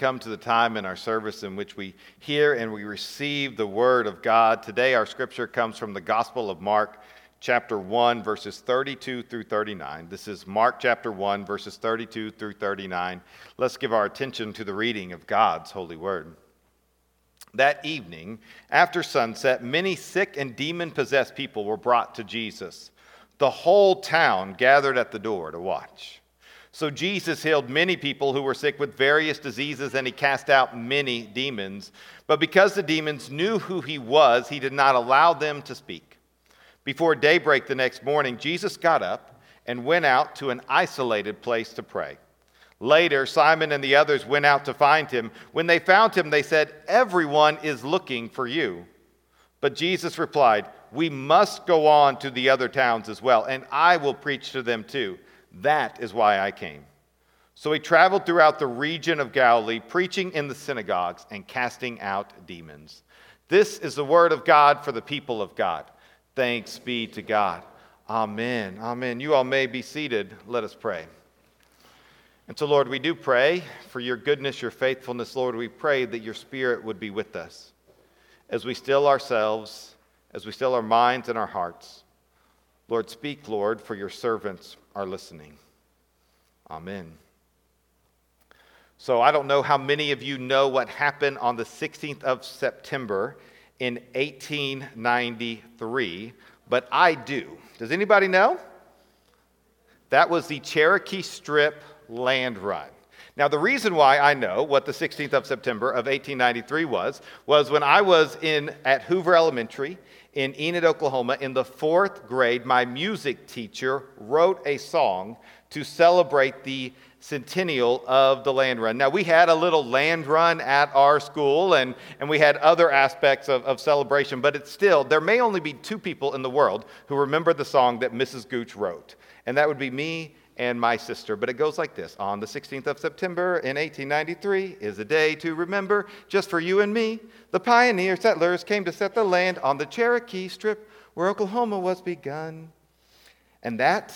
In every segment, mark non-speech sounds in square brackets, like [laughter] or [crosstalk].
Come to the time in our service in which we hear and we receive the Word of God. Today, our scripture comes from the Gospel of Mark, chapter 1, verses 32 through 39. This is Mark chapter 1, verses 32 through 39. Let's give our attention to the reading of God's holy Word. That evening, after sunset, many sick and demon possessed people were brought to Jesus. The whole town gathered at the door to watch. So Jesus healed many people who were sick with various diseases, and he cast out many demons. But because the demons knew who he was, he did not allow them to speak. Before daybreak the next morning, Jesus got up and went out to an isolated place to pray. Later, Simon and the others went out to find him. When they found him, they said, Everyone is looking for you. But Jesus replied, We must go on to the other towns as well, and I will preach to them too that is why I came. So he traveled throughout the region of Galilee, preaching in the synagogues and casting out demons. This is the word of God for the people of God. Thanks be to God. Amen. Amen. You all may be seated. Let us pray. And so, Lord, we do pray for your goodness, your faithfulness. Lord, we pray that your spirit would be with us as we still ourselves, as we still our minds and our hearts. Lord, speak, Lord, for your servants are listening. Amen. So, I don't know how many of you know what happened on the 16th of September in 1893, but I do. Does anybody know? That was the Cherokee Strip Land Run. Now, the reason why I know what the 16th of September of 1893 was, was when I was in, at Hoover Elementary in Enid, Oklahoma, in the fourth grade, my music teacher wrote a song to celebrate the centennial of the land run. Now, we had a little land run at our school, and, and we had other aspects of, of celebration, but it's still, there may only be two people in the world who remember the song that Mrs. Gooch wrote, and that would be me and my sister. But it goes like this On the 16th of September in 1893 is a day to remember just for you and me. The pioneer settlers came to set the land on the Cherokee Strip where Oklahoma was begun. And that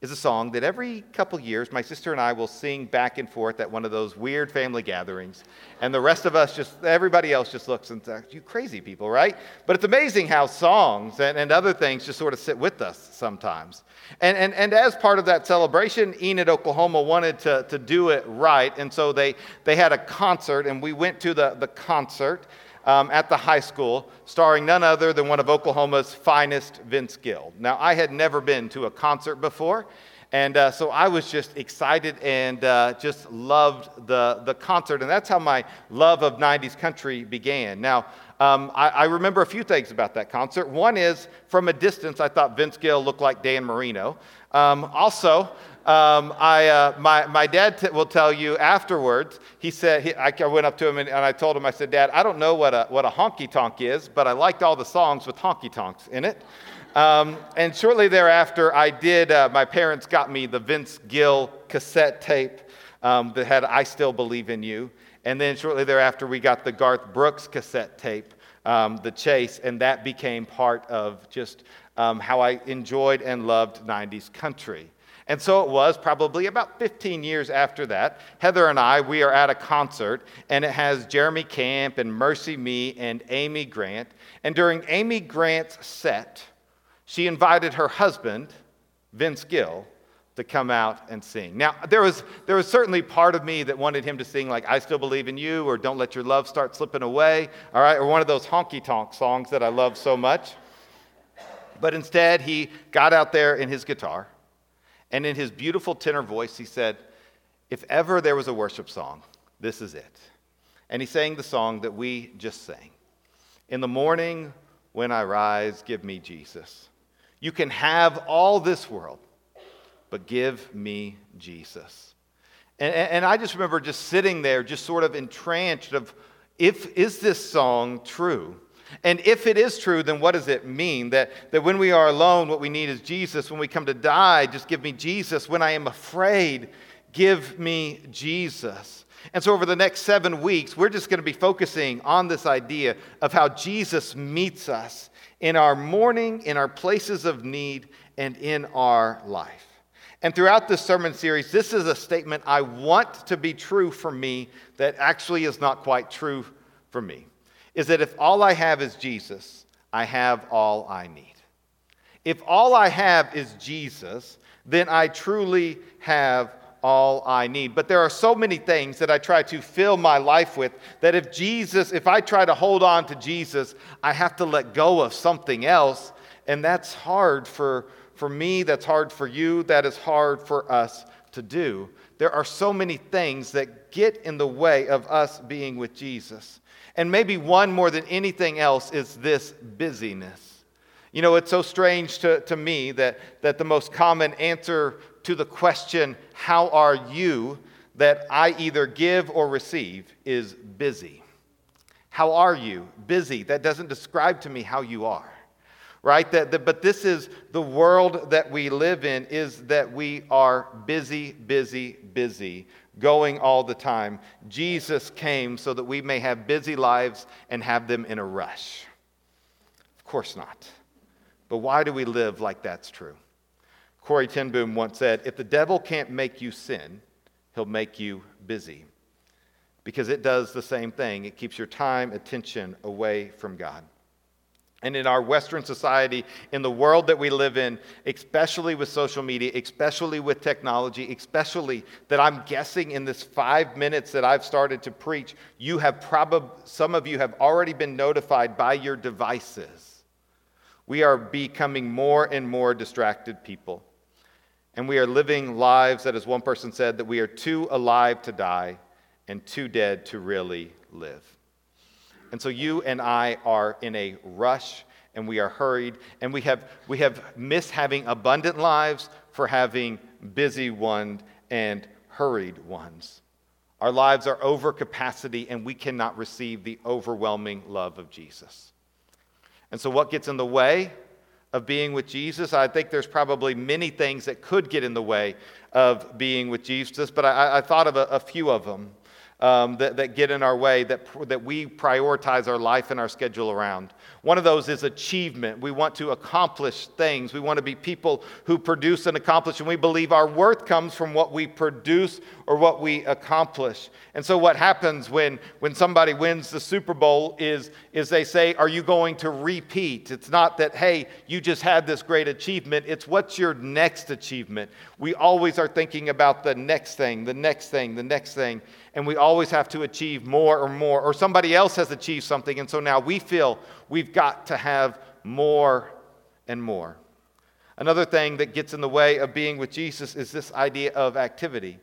is a song that every couple years my sister and I will sing back and forth at one of those weird family gatherings. And the rest of us just, everybody else just looks and says, You crazy people, right? But it's amazing how songs and, and other things just sort of sit with us sometimes. And, and, and as part of that celebration, Enid, Oklahoma wanted to, to do it right. And so they, they had a concert, and we went to the, the concert um, at the high school, starring none other than one of Oklahoma's finest, Vince Gill. Now, I had never been to a concert before, and uh, so I was just excited and uh, just loved the, the concert. And that's how my love of 90s country began. Now, um, I, I, remember a few things about that concert. One is, from a distance, I thought Vince Gill looked like Dan Marino. Um, also, um, I, uh, my, my dad t- will tell you afterwards, he said, he, I went up to him and, and, I told him, I said, Dad, I don't know what a, what a honky tonk is, but I liked all the songs with honky tonks in it. Um, and shortly thereafter, I did, uh, my parents got me the Vince Gill cassette tape um, that had I Still Believe in You. And then shortly thereafter, we got the Garth Brooks cassette tape, um, The Chase, and that became part of just um, how I enjoyed and loved 90s country. And so it was probably about 15 years after that. Heather and I, we are at a concert, and it has Jeremy Camp and Mercy Me and Amy Grant. And during Amy Grant's set, she invited her husband, Vince Gill, to come out and sing. Now, there was, there was certainly part of me that wanted him to sing, like, I Still Believe in You, or Don't Let Your Love Start Slipping Away, all right, or one of those honky tonk songs that I love so much. But instead, he got out there in his guitar and in his beautiful tenor voice, he said, If ever there was a worship song, this is it. And he sang the song that we just sang In the morning when I rise, give me Jesus. You can have all this world, but give me Jesus. And, and I just remember just sitting there, just sort of entranced of if, is this song true? And if it is true, then what does it mean? That, that when we are alone, what we need is Jesus. When we come to die, just give me Jesus. When I am afraid, give me Jesus. And so, over the next seven weeks, we're just going to be focusing on this idea of how Jesus meets us in our mourning, in our places of need, and in our life. And throughout this sermon series, this is a statement I want to be true for me that actually is not quite true for me is that if all I have is Jesus, I have all I need. If all I have is Jesus, then I truly have all I need. But there are so many things that I try to fill my life with that if Jesus, if I try to hold on to Jesus, I have to let go of something else. And that's hard for, for me, that's hard for you, that is hard for us to do. There are so many things that get in the way of us being with Jesus. And maybe one more than anything else is this busyness. You know, it's so strange to, to me that, that the most common answer to the question, How are you? that I either give or receive is busy. How are you? Busy. That doesn't describe to me how you are right that, that, but this is the world that we live in is that we are busy busy busy going all the time. Jesus came so that we may have busy lives and have them in a rush. Of course not. But why do we live like that's true? Corrie ten Boom once said, If the devil can't make you sin, he'll make you busy. Because it does the same thing. It keeps your time, attention away from God. And in our Western society, in the world that we live in, especially with social media, especially with technology, especially that I'm guessing in this five minutes that I've started to preach, you have probably, some of you have already been notified by your devices. We are becoming more and more distracted people. And we are living lives that, as one person said, that we are too alive to die and too dead to really live. And so you and I are in a rush and we are hurried and we have, we have missed having abundant lives for having busy ones and hurried ones. Our lives are over capacity and we cannot receive the overwhelming love of Jesus. And so, what gets in the way of being with Jesus? I think there's probably many things that could get in the way of being with Jesus, but I, I thought of a, a few of them um, that, that get in our way, that, that we prioritize our life and our schedule around. One of those is achievement. We want to accomplish things. We want to be people who produce and accomplish, and we believe our worth comes from what we produce or what we accomplish. And so, what happens when, when somebody wins the Super Bowl is, is they say, Are you going to repeat? It's not that, hey, you just had this great achievement. It's what's your next achievement? We always are thinking about the next thing, the next thing, the next thing and we always have to achieve more or more, or somebody else has achieved something, and so now we feel we've got to have more and more. Another thing that gets in the way of being with Jesus is this idea of activity.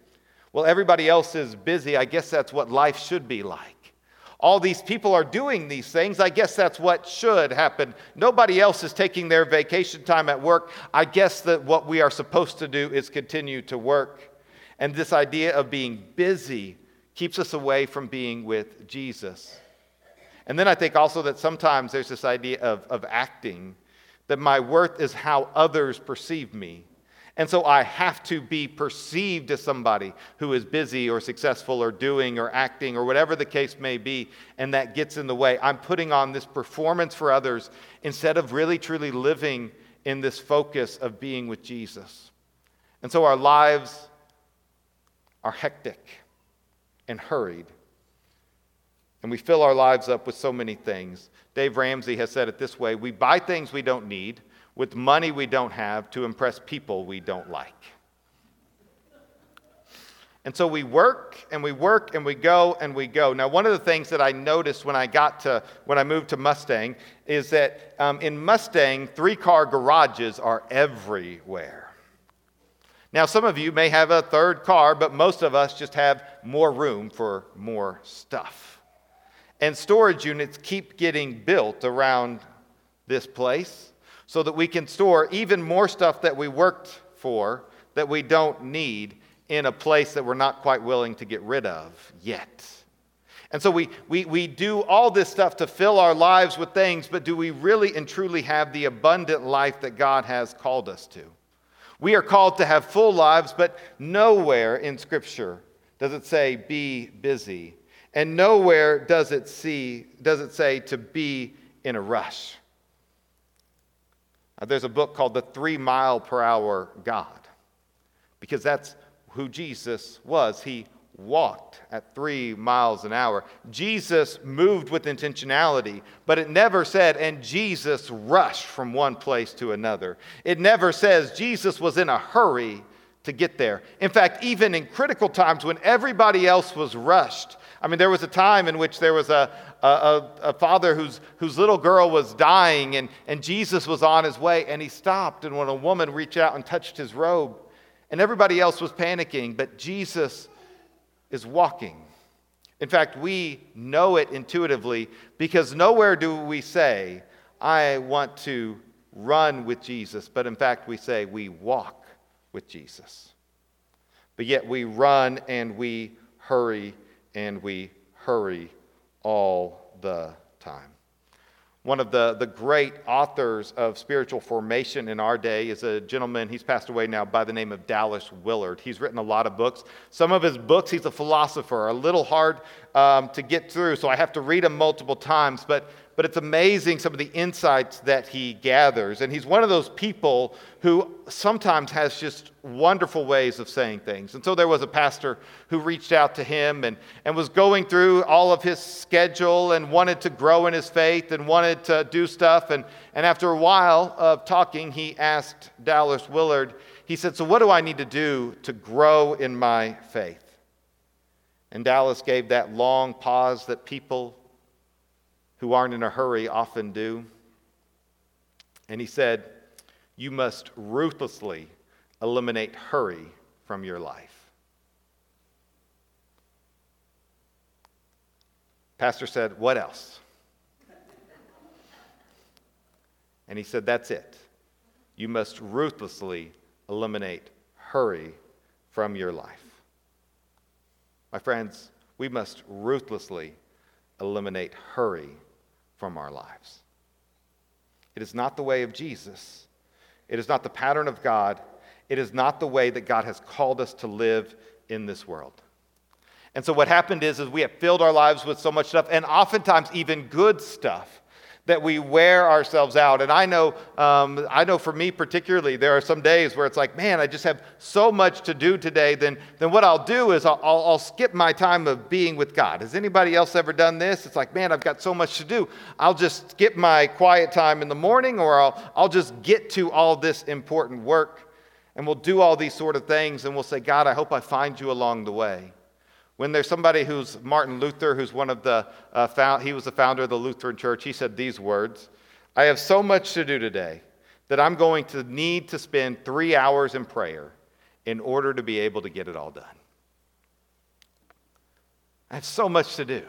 Well, everybody else is busy. I guess that's what life should be like. All these people are doing these things. I guess that's what should happen. Nobody else is taking their vacation time at work. I guess that what we are supposed to do is continue to work. And this idea of being busy keeps us away from being with Jesus. And then I think also that sometimes there's this idea of, of acting, that my worth is how others perceive me. And so I have to be perceived as somebody who is busy or successful or doing or acting or whatever the case may be, and that gets in the way. I'm putting on this performance for others instead of really truly living in this focus of being with Jesus. And so our lives are hectic and hurried. And we fill our lives up with so many things. Dave Ramsey has said it this way we buy things we don't need with money we don't have to impress people we don't like. And so we work and we work and we go and we go. Now, one of the things that I noticed when I got to, when I moved to Mustang is that um, in Mustang, three car garages are everywhere. Now, some of you may have a third car, but most of us just have more room for more stuff. And storage units keep getting built around this place so that we can store even more stuff that we worked for that we don't need in a place that we're not quite willing to get rid of yet. And so we, we, we do all this stuff to fill our lives with things, but do we really and truly have the abundant life that God has called us to? We are called to have full lives, but nowhere in Scripture does it say be busy. And nowhere does it, see, does it say to be in a rush. Uh, there's a book called The Three Mile Per Hour God, because that's who Jesus was. He walked at three miles an hour. Jesus moved with intentionality, but it never said, and Jesus rushed from one place to another. It never says Jesus was in a hurry to get there. In fact, even in critical times when everybody else was rushed, I mean, there was a time in which there was a, a, a, father whose, whose little girl was dying, and, and Jesus was on his way, and he stopped. And when a woman reached out and touched his robe, and everybody else was panicking, but Jesus is walking. In fact, we know it intuitively because nowhere do we say, I want to run with Jesus, but in fact, we say we walk with Jesus. But yet we run and we hurry and we hurry all the time. One of the, the great authors of spiritual formation in our day is a gentleman, he's passed away now, by the name of Dallas Willard. He's written a lot of books. Some of his books, he's a philosopher, a little hard um, to get through, so I have to read them multiple times. But but it's amazing some of the insights that he gathers. And he's one of those people who sometimes has just wonderful ways of saying things. And so there was a pastor who reached out to him and, and was going through all of his schedule and wanted to grow in his faith and wanted to do stuff. And, and after a while of talking, he asked Dallas Willard, he said, So what do I need to do to grow in my faith? And Dallas gave that long pause that people who aren't in a hurry often do. And he said, You must ruthlessly eliminate hurry from your life. Pastor said, What else? And he said, That's it. You must ruthlessly eliminate hurry from your life. My friends, we must ruthlessly eliminate hurry from our lives. It is not the way of Jesus. It is not the pattern of God. It is not the way that God has called us to live in this world. And so what happened is, is we have filled our lives with so much stuff, and oftentimes even good stuff that we wear ourselves out. And I know, um, I know for me particularly, there are some days where it's like, man, I just have so much to do today. Then, then what I'll do is I'll, I'll, I'll skip my time of being with God. Has anybody else ever done this? It's like, man, I've got so much to do. I'll just skip my quiet time in the morning, or I'll, I'll just get to all this important work. And we'll do all these sort of things, and we'll say, God, I hope I find you along the way. When there's somebody who's Martin Luther, who's one of the, uh, found, he was the founder of the Lutheran Church, he said these words I have so much to do today that I'm going to need to spend three hours in prayer in order to be able to get it all done. I have so much to do.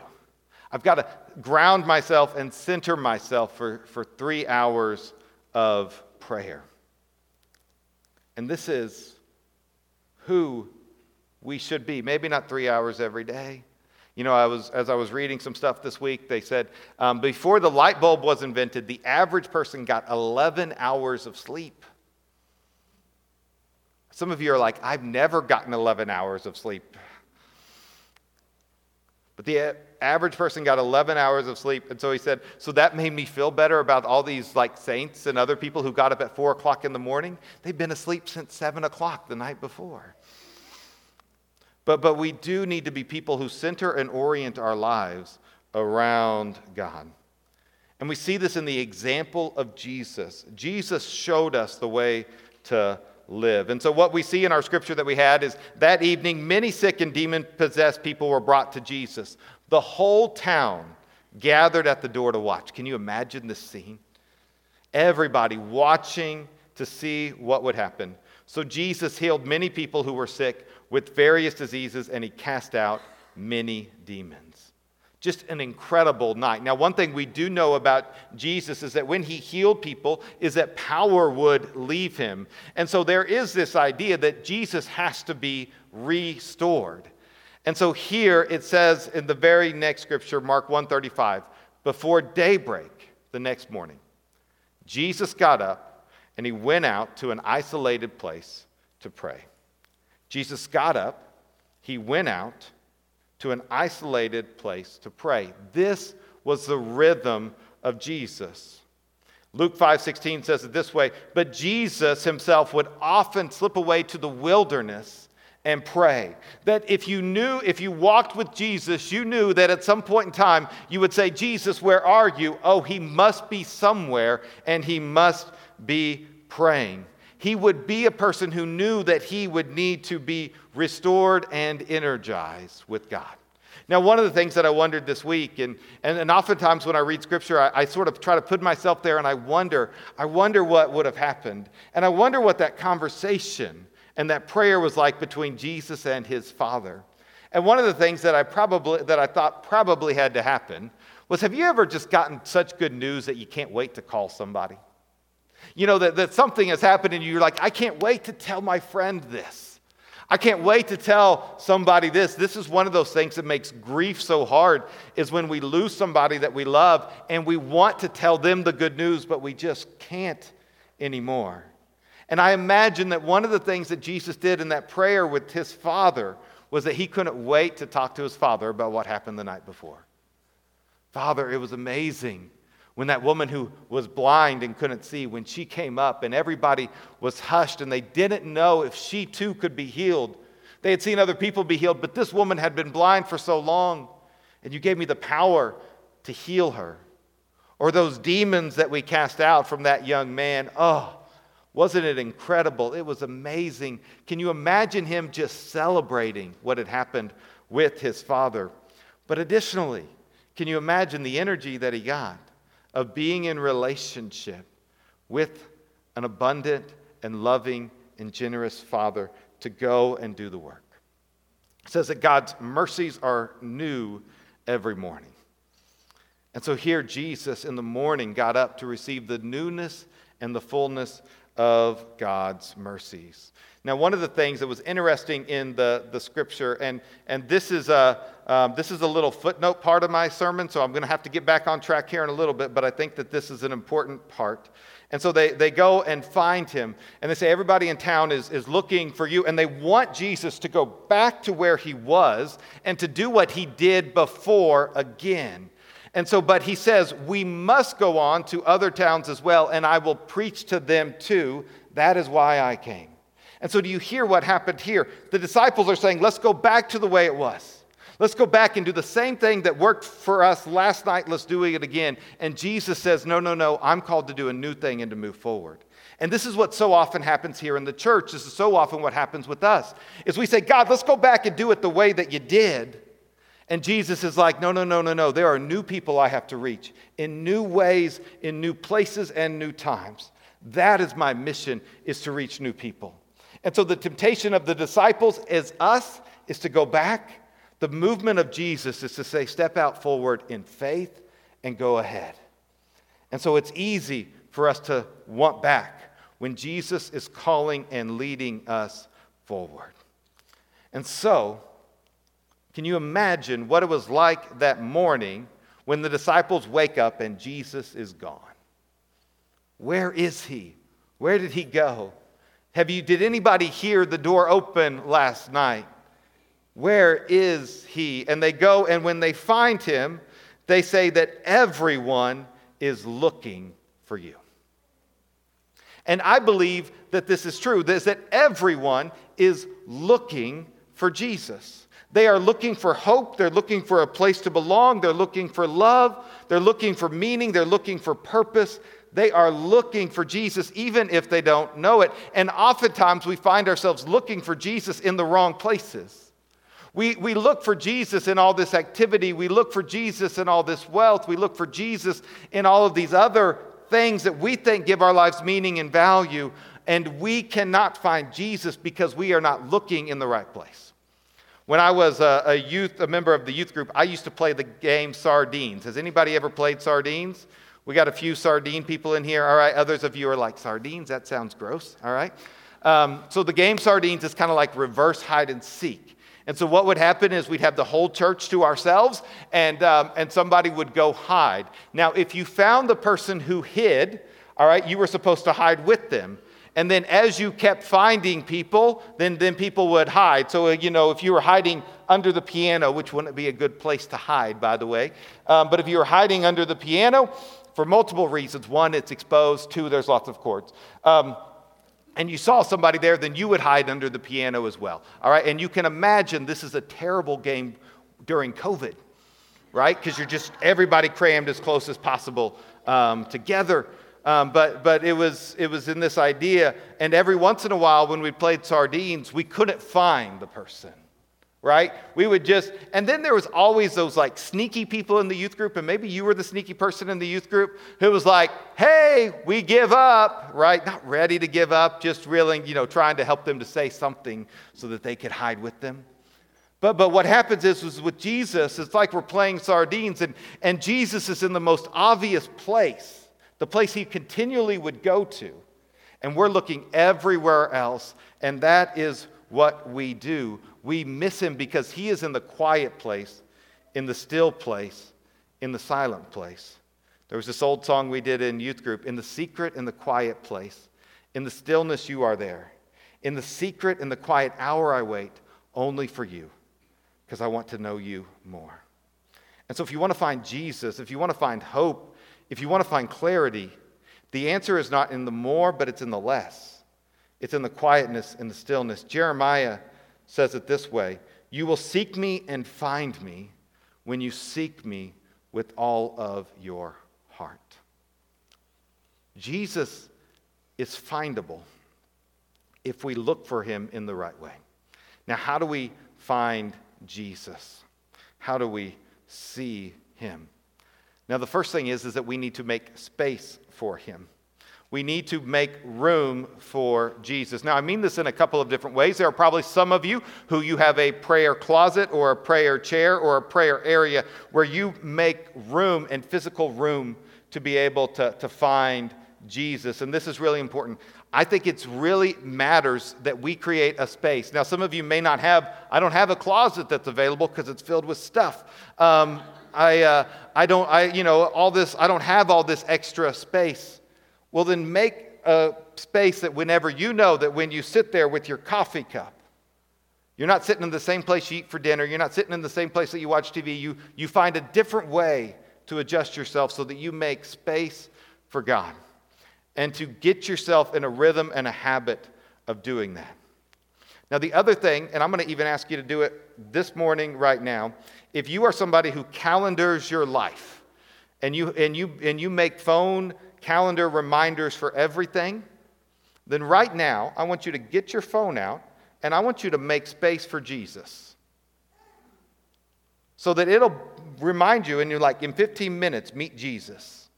I've got to ground myself and center myself for, for three hours of prayer. And this is who we should be. Maybe not three hours every day. You know, I was, as I was reading some stuff this week, they said um, before the light bulb was invented, the average person got 11 hours of sleep. Some of you are like, I've never gotten 11 hours of sleep. But the average person got 11 hours of sleep. And so he said, So that made me feel better about all these like saints and other people who got up at 4 o'clock in the morning. They've been asleep since 7 o'clock the night before. But, but we do need to be people who center and orient our lives around God. And we see this in the example of Jesus. Jesus showed us the way to live. And so, what we see in our scripture that we had is that evening, many sick and demon possessed people were brought to Jesus. The whole town gathered at the door to watch. Can you imagine this scene? Everybody watching to see what would happen. So, Jesus healed many people who were sick with various diseases, and he cast out many demons. Just an incredible night. Now, one thing we do know about Jesus is that when he healed people, is that power would leave him. And so there is this idea that Jesus has to be restored. And so here it says in the very next scripture, Mark 135, before daybreak the next morning, Jesus got up and he went out to an isolated place to pray. Jesus got up, he went out to an isolated place to pray. This was the rhythm of Jesus. Luke 5:16 says it this way, but Jesus himself would often slip away to the wilderness and pray. That if you knew, if you walked with Jesus, you knew that at some point in time you would say, Jesus, where are you? Oh, he must be somewhere and he must be praying. He would be a person who knew that he would need to be restored and energized with God. Now, one of the things that I wondered this week, and, and, and oftentimes when I read scripture, I, I, sort of try to put myself there and I wonder, I wonder what would have happened. And I wonder what that conversation and that prayer was like between Jesus and his Father. And one of the things that I probably that I thought probably had to happen was have you ever just gotten such good news that you can't wait to call somebody? You know, that, that something has happened and you're like, I can't wait to tell my friend this. I can't wait to tell somebody this. This is one of those things that makes grief so hard is when we lose somebody that we love and we want to tell them the good news, but we just can't anymore. And I imagine that one of the things that Jesus did in that prayer with his father was that he couldn't wait to talk to his father about what happened the night before. Father, it was amazing when that woman who was blind and couldn't see, when she came up and everybody was hushed and they didn't know if she too could be healed. They had seen other people be healed, but this woman had been blind for so long, and you gave me the power to heal her. Or those demons that we cast out from that young man. Oh, wasn't it incredible? It was amazing. Can you imagine him just celebrating what had happened with his father? But additionally, can you imagine the energy that he got? Of being in relationship with an abundant and loving and generous Father to go and do the work. It says that God's mercies are new every morning. And so here, Jesus in the morning got up to receive the newness and the fullness of God's mercies. Now, one of the things that was interesting in the, the scripture, and, and this, is a, um, this is a little footnote part of my sermon, so I'm going to have to get back on track here in a little bit, but I think that this is an important part. And so they, they go and find him, and they say, Everybody in town is, is looking for you, and they want Jesus to go back to where he was and to do what he did before again. And so, but he says, We must go on to other towns as well, and I will preach to them too. That is why I came. And so, do you hear what happened here? The disciples are saying, Let's go back to the way it was. Let's go back and do the same thing that worked for us last night. Let's do it again. And Jesus says, No, no, no, I'm called to do a new thing and to move forward. And this is what so often happens here in the church. This is so often what happens with us. Is we say, God, let's go back and do it the way that you did. And Jesus is like, no, no, no, no, no. There are new people I have to reach in new ways, in new places, and new times. That is my mission, is to reach new people. And so the temptation of the disciples is us is to go back. The movement of Jesus is to say, step out forward in faith and go ahead. And so it's easy for us to want back when Jesus is calling and leading us forward. And so, can you imagine what it was like that morning when the disciples wake up and Jesus is gone? Where is he? Where did he go? Have you did anybody hear the door open last night? Where is he? And they go and when they find him, they say that everyone is looking for you. And I believe that this is true, is that everyone is looking for Jesus. They are looking for hope. They're looking for a place to belong. They're looking for love. They're looking for meaning. They're looking for purpose. They are looking for Jesus, even if they don't know it. And oftentimes we find ourselves looking for Jesus in the wrong places. We, we look for Jesus in all this activity. We look for Jesus in all this wealth. We look for Jesus in all of these other things that we think give our lives meaning and value. And we cannot find Jesus because we are not looking in the right place. When I was a, a, youth, a member of the youth group, I used to play the game Sardines. Has anybody ever played Sardines? We got a few sardine people in here. All right, others of you are like, Sardines? That sounds gross. All right. Um, so the game Sardines is kind of like reverse hide and seek. And so, what would happen is we'd have the whole church to ourselves, and, um, and somebody would go hide. Now, if you found the person who hid, all right, you were supposed to hide with them. And then, as you kept finding people, then, then people would hide. So, uh, you know, if you were hiding under the piano, which wouldn't be a good place to hide, by the way, um, but if you were hiding under the piano, for multiple reasons one, it's exposed, two, there's lots of chords. Um, and you saw somebody there, then you would hide under the piano as well. All right, and you can imagine this is a terrible game during COVID, right? Because you're just everybody crammed as close as possible um, together. Um, but but it was it was in this idea, and every once in a while when we played sardines, we couldn't find the person right? We would just, and then there was always those like sneaky people in the youth group, and maybe you were the sneaky person in the youth group who was like, hey, we give up, right? Not ready to give up, just really, you know, trying to help them to say something so that they could hide with them. But, but what happens is, is with Jesus, it's like we're playing sardines, and, and Jesus is in the most obvious place, the place he continually would go to. And we're looking everywhere else, and that is what we do we miss him because he is in the quiet place, in the still place, in the silent place. There was this old song we did in youth group In the secret, in the quiet place, in the stillness, you are there. In the secret, in the quiet hour, I wait only for you because I want to know you more. And so, if you want to find Jesus, if you want to find hope, if you want to find clarity, the answer is not in the more, but it's in the less. It's in the quietness, in the stillness. Jeremiah says it this way You will seek me and find me when you seek me with all of your heart. Jesus is findable if we look for him in the right way. Now, how do we find Jesus? How do we see him? Now, the first thing is, is that we need to make space for him we need to make room for Jesus. Now, I mean this in a couple of different ways. There are probably some of you who you have a prayer closet or a prayer chair or a prayer area where you make room and physical room to be able to, to find Jesus. And this is really important. I think it's really matters that we create a space. Now, some of you may not have, I don't have a closet that's available because it's filled with stuff. Um, I, uh, I don't, I, you know, all this, I don't have all this extra space. Well, then make a space that whenever you know that when you sit there with your coffee cup, you're not sitting in the same place you eat for dinner, you're not sitting in the same place that you watch TV, you, you find a different way to adjust yourself so that you make space for God and to get yourself in a rhythm and a habit of doing that. Now, the other thing, and I'm going to even ask you to do it this morning, right now, if you are somebody who calendars your life and you, and you, and you make phone calendar reminders for everything, then right now, I want you to get your phone out and I want you to make space for Jesus. So that it'll remind you, and you're like, in 15 minutes, meet Jesus.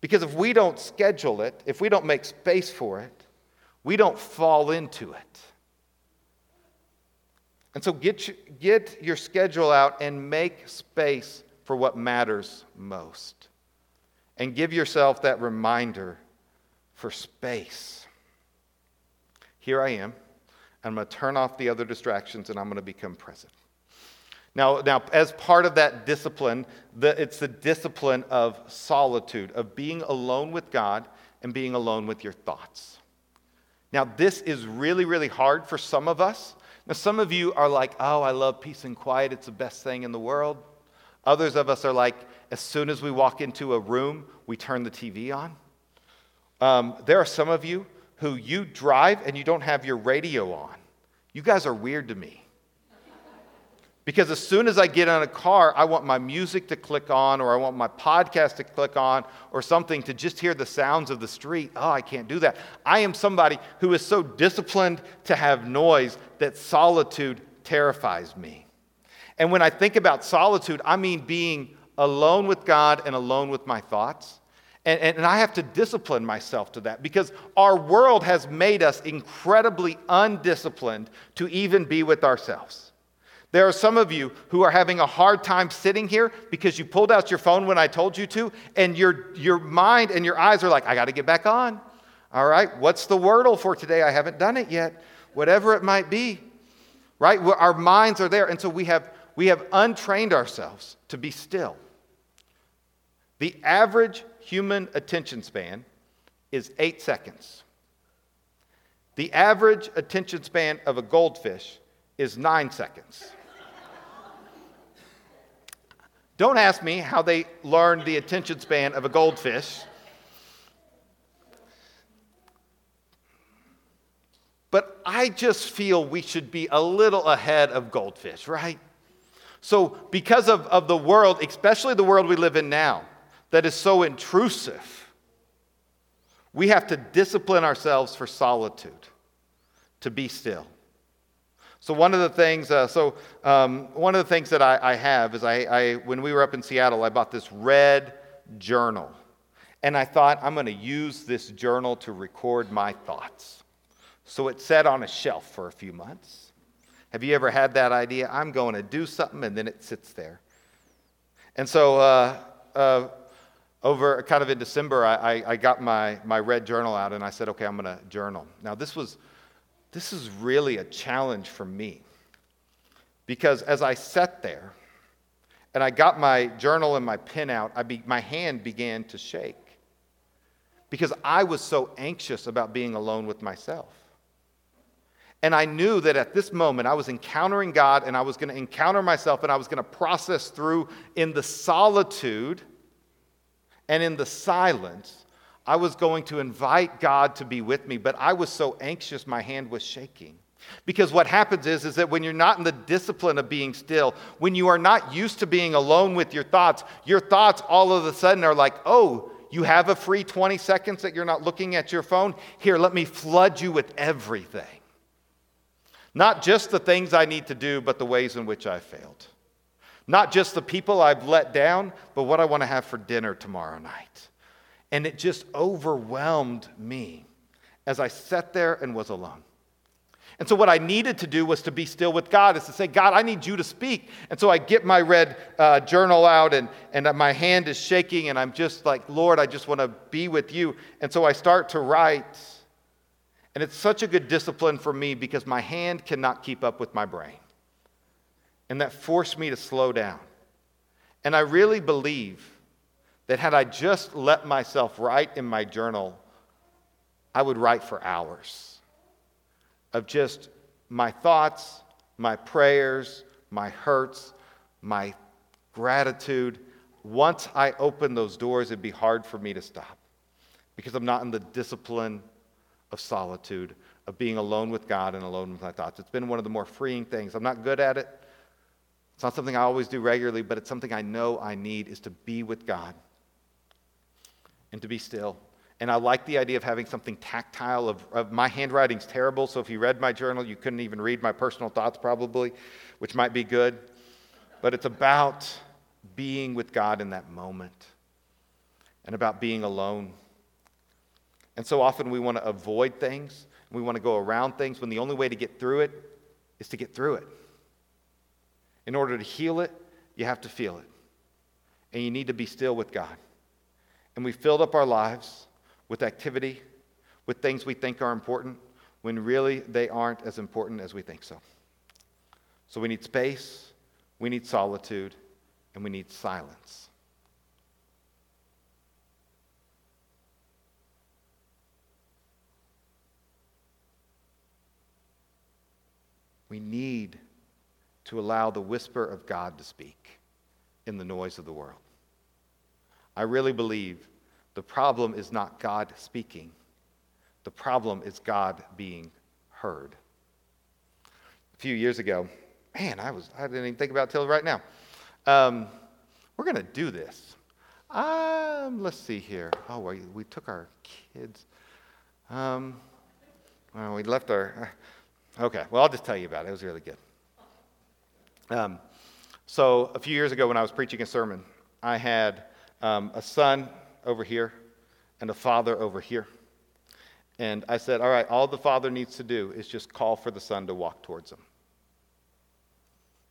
Because if we don't schedule it, if we don't make space for it, we don't fall into it. And so get, get your schedule out and make space for what matters most. And give yourself that reminder for space. Here I am. I'm going to turn off the other distractions and I'm going to become present. Now, now as part of that discipline, the, it's the discipline of solitude, of being alone with God and being alone with your thoughts. Now, this is really, really hard for some of us. Now, some of you are like, oh, I love peace and quiet. It's the best thing in the world. Others of us are like, as soon as we walk into a room, we turn the TV on. Um, there are some of you who you drive and you don't have your radio on. You guys are weird to me. Because as soon as I get in a car, I want my music to click on, or I want my podcast to click on, or something to just hear the sounds of the street. Oh, I can't do that. I am somebody who is so disciplined to have noise that solitude terrifies me. And when I think about solitude, I mean being alone with God and alone with my thoughts. And, and, I have to discipline myself to that because our world has made us incredibly undisciplined to even be with ourselves. There are some of you who are having a hard time sitting here because you pulled out your phone when I told you to, and your, your mind and your eyes are like, I got to get back on. All right, what's the wordle for today? I haven't done it yet. Whatever it might be, right? Our minds are there. And so we have, we have untrained ourselves to be still. The average human attention span is eight seconds. The average attention span of a goldfish is nine seconds. Don't ask me how they learned the attention span of a goldfish. But I just feel we should be a little ahead of goldfish, right? So, because of, of the world, especially the world we live in now, that is so intrusive, we have to discipline ourselves for solitude, to be still. So one of the things, uh, so um, one of the things that I, I have is I, I, when we were up in Seattle, I bought this red journal, and I thought I'm going to use this journal to record my thoughts. So it sat on a shelf for a few months. Have you ever had that idea? I'm going to do something, and then it sits there. And so uh, uh, over kind of in December, I, I, got my, my red journal out and I said, okay, I'm going to journal. Now, this was, this is really a challenge for me because as I sat there and I got my journal and my pen out, I be, my hand began to shake because I was so anxious about being alone with myself. And I knew that at this moment I was encountering God and I was going to encounter myself and I was going to process through in the solitude and in the silence, I was going to invite God to be with me, but I was so anxious, my hand was shaking. Because what happens is, is that when you're not in the discipline of being still, when you are not used to being alone with your thoughts, your thoughts all of a sudden are like, oh, you have a free 20 seconds that you're not looking at your phone? Here, let me flood you with everything. Not just the things I need to do, but the ways in which I failed. Not just the people I've let down, but what I want to have for dinner tomorrow night. And it just overwhelmed me as I sat there and was alone. And so, what I needed to do was to be still with God, is to say, God, I need you to speak. And so, I get my red uh, journal out, and, and my hand is shaking, and I'm just like, Lord, I just want to be with you. And so, I start to write. And it's such a good discipline for me because my hand cannot keep up with my brain. And that forced me to slow down. And I really believe that had I just let myself write in my journal, I would write for hours of just my thoughts, my prayers, my hurts, my gratitude. Once I open those doors, it'd be hard for me to stop because I'm not in the discipline of solitude, of being alone with God and alone with my thoughts. It's been one of the more freeing things. I'm not good at it. It's not something I always do regularly, but it's something I know I need is to be with God and to be still. And I like the idea of having something tactile. Of, of, my handwriting's terrible, so if you read my journal, you couldn't even read my personal thoughts probably, which might be good. But it's about being with God in that moment and about being alone. And so often we want to avoid things, we want to go around things when the only way to get through it is to get through it. In order to heal it, you have to feel it. And you need to be still with God. And we filled up our lives with activity, with things we think are important, when really they aren't as important as we think so. So we need space, we need solitude, and we need silence. We need to allow the whisper of God to speak in the noise of the world. I really believe the problem is not God speaking, the problem is God being heard. A few years ago, man, I, was, I didn't even think about it till right now. Um, we're going to do this. Um, let's see here. Oh, we, we took our kids. Um, well, we left our. [laughs] Okay, well, I'll just tell you about it. It was really good. Um, so, a few years ago, when I was preaching a sermon, I had um, a son over here and a father over here. And I said, All right, all the father needs to do is just call for the son to walk towards him.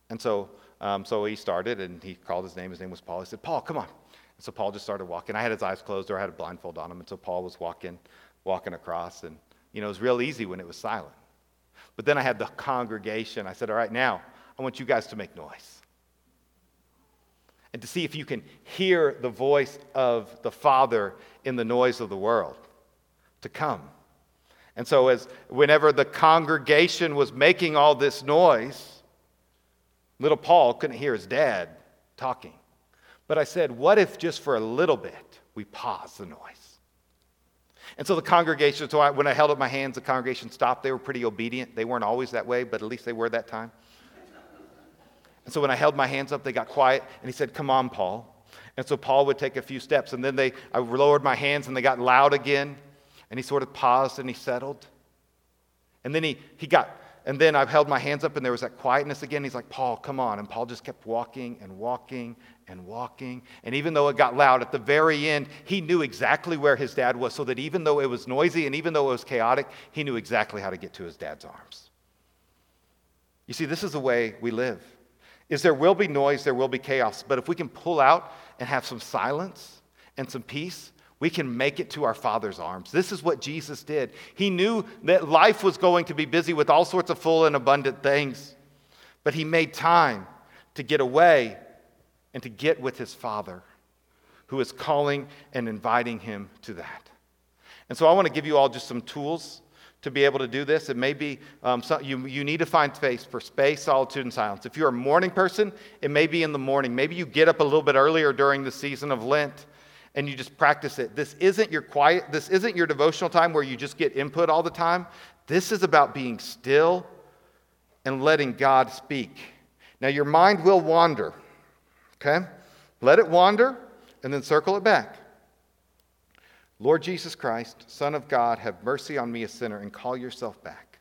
And so, um, so he started and he called his name. His name was Paul. He said, Paul, come on. And so Paul just started walking. I had his eyes closed or I had a blindfold on him. And so Paul was walking walking across, and you know, it was real easy when it was silent. But then I had the congregation. I said, All right, now I want you guys to make noise. And to see if you can hear the voice of the Father in the noise of the world to come. And so, as whenever the congregation was making all this noise, little Paul couldn't hear his dad talking. But I said, What if just for a little bit we pause the noise? And so the congregation, so I, when I held up my hands, the congregation stopped. They were pretty obedient. They weren't always that way, but at least they were that time. And so when I held my hands up, they got quiet, and he said, Come on, Paul. And so Paul would take a few steps, and then they, I lowered my hands, and they got loud again. And he sort of paused and he settled. And then he, he got and then I held my hands up and there was that quietness again. He's like, Paul, come on. And Paul just kept walking and walking and walking. And even though it got loud, at the very end, he knew exactly where his dad was, so that even though it was noisy and even though it was chaotic, he knew exactly how to get to his dad's arms. You see, this is the way we live. Is there will be noise, there will be chaos, but if we can pull out and have some silence and some peace, we can make it to our Father's arms. This is what Jesus did. He knew that life was going to be busy with all sorts of full and abundant things, but he made time to get away and to get with his Father, who is calling and inviting him to that. And so I want to give you all just some tools to be able to do this. It may be um, so you, you need to find space for space, solitude, and silence. If you're a morning person, it may be in the morning. Maybe you get up a little bit earlier during the season of Lent and you just practice it. This isn't your quiet, this isn't your devotional time where you just get input all the time. This is about being still and letting God speak. Now, your mind will wander, okay? Let it wander and then circle it back. Lord Jesus Christ, Son of God, have mercy on me, a sinner, and call yourself back.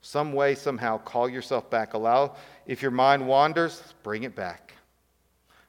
Some way, somehow, call yourself back. Allow, if your mind wanders, bring it back.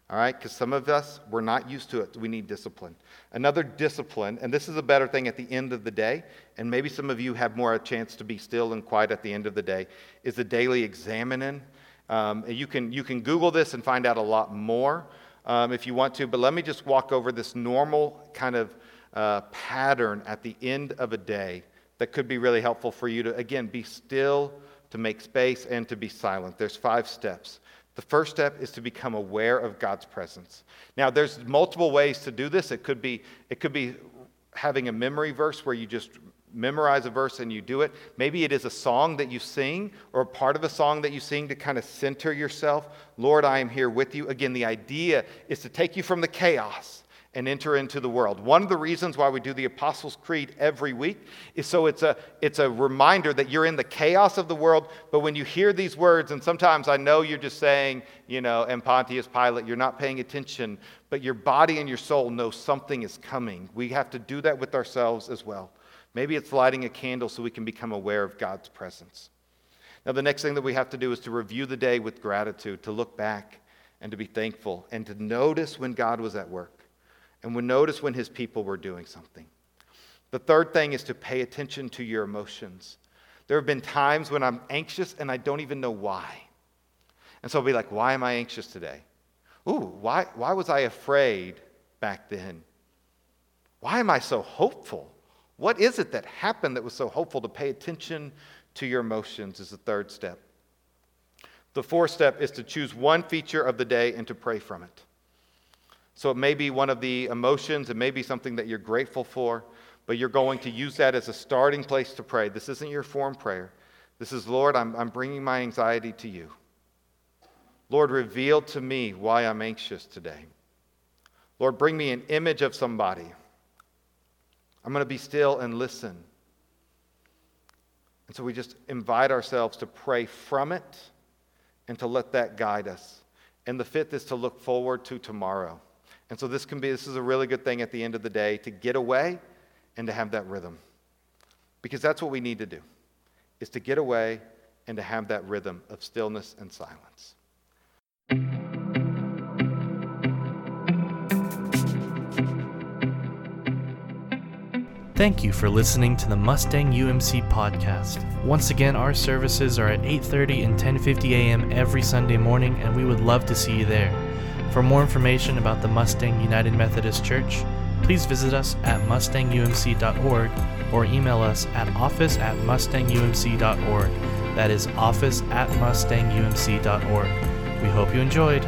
All right? Because some of us, we're not used to it. We need discipline. Another discipline, and this is a better thing at the end of the day, and maybe some of you have more a chance to be still and quiet at the end of the day, is the daily examining. Um, you, can, you can Google this and find out a lot more um, if you want to, but let me just walk over this normal kind of uh, pattern at the end of a day that could be really helpful for you to, again, be still, to make space, and to be silent. There's five steps. The first step is to become aware of God's presence. Now, there's multiple ways to do this. It could be, it could be having a memory verse where you just memorize a verse and you do it. Maybe it is a song that you sing or part of a song that you sing to kind of center yourself. Lord, I am here with you. Again, the idea is to take you from the chaos and enter into the world. One of the reasons why we do the Apostles' Creed every week is so it's a, it's a reminder that you're in the chaos of the world, but when you hear these words, and sometimes I know you're just saying, you know, and Pontius Pilate, you're not paying attention, but your body and your soul know something is coming. We have to do that with ourselves as well. Maybe it's lighting a candle so we can become aware of God's presence. Now, the next thing that we have to do is to review the day with gratitude, to look back and to be thankful, and to notice when God was at work and would notice when his people were doing something. The third thing is to pay attention to your emotions. There have been times when I'm anxious and I don't even know why. And so I'll be like, why am I anxious today? Ooh, why, why was I afraid back then? Why am I so hopeful? What is it that happened that was so hopeful? To pay attention to your emotions is the third step. The fourth step is to choose one feature of the day and to pray from it. So it may be one of the emotions, it may be something that you're grateful for, but you're going to use that as a starting place to pray. This isn't your form prayer. This is, Lord, I'm, I'm bringing my anxiety to you. Lord, reveal to me why I'm anxious today. Lord, bring me an image of somebody. I'm going to be still and listen. And so we just invite ourselves to pray from it and to let that guide us. And the fifth is to look forward to tomorrow. And so this can be this is a really good thing at the end of the day to get away and to have that rhythm. Because that's what we need to do. Is to get away and to have that rhythm of stillness and silence. Thank you for listening to the Mustang UMC podcast. Once again, our services are at 8:30 and 10:50 a.m. every Sunday morning and we would love to see you there. For more information about the Mustang United Methodist Church, please visit us at mustangumc.org or email us at office at mustangumc.org. That is office at mustangumc.org. We hope you enjoyed.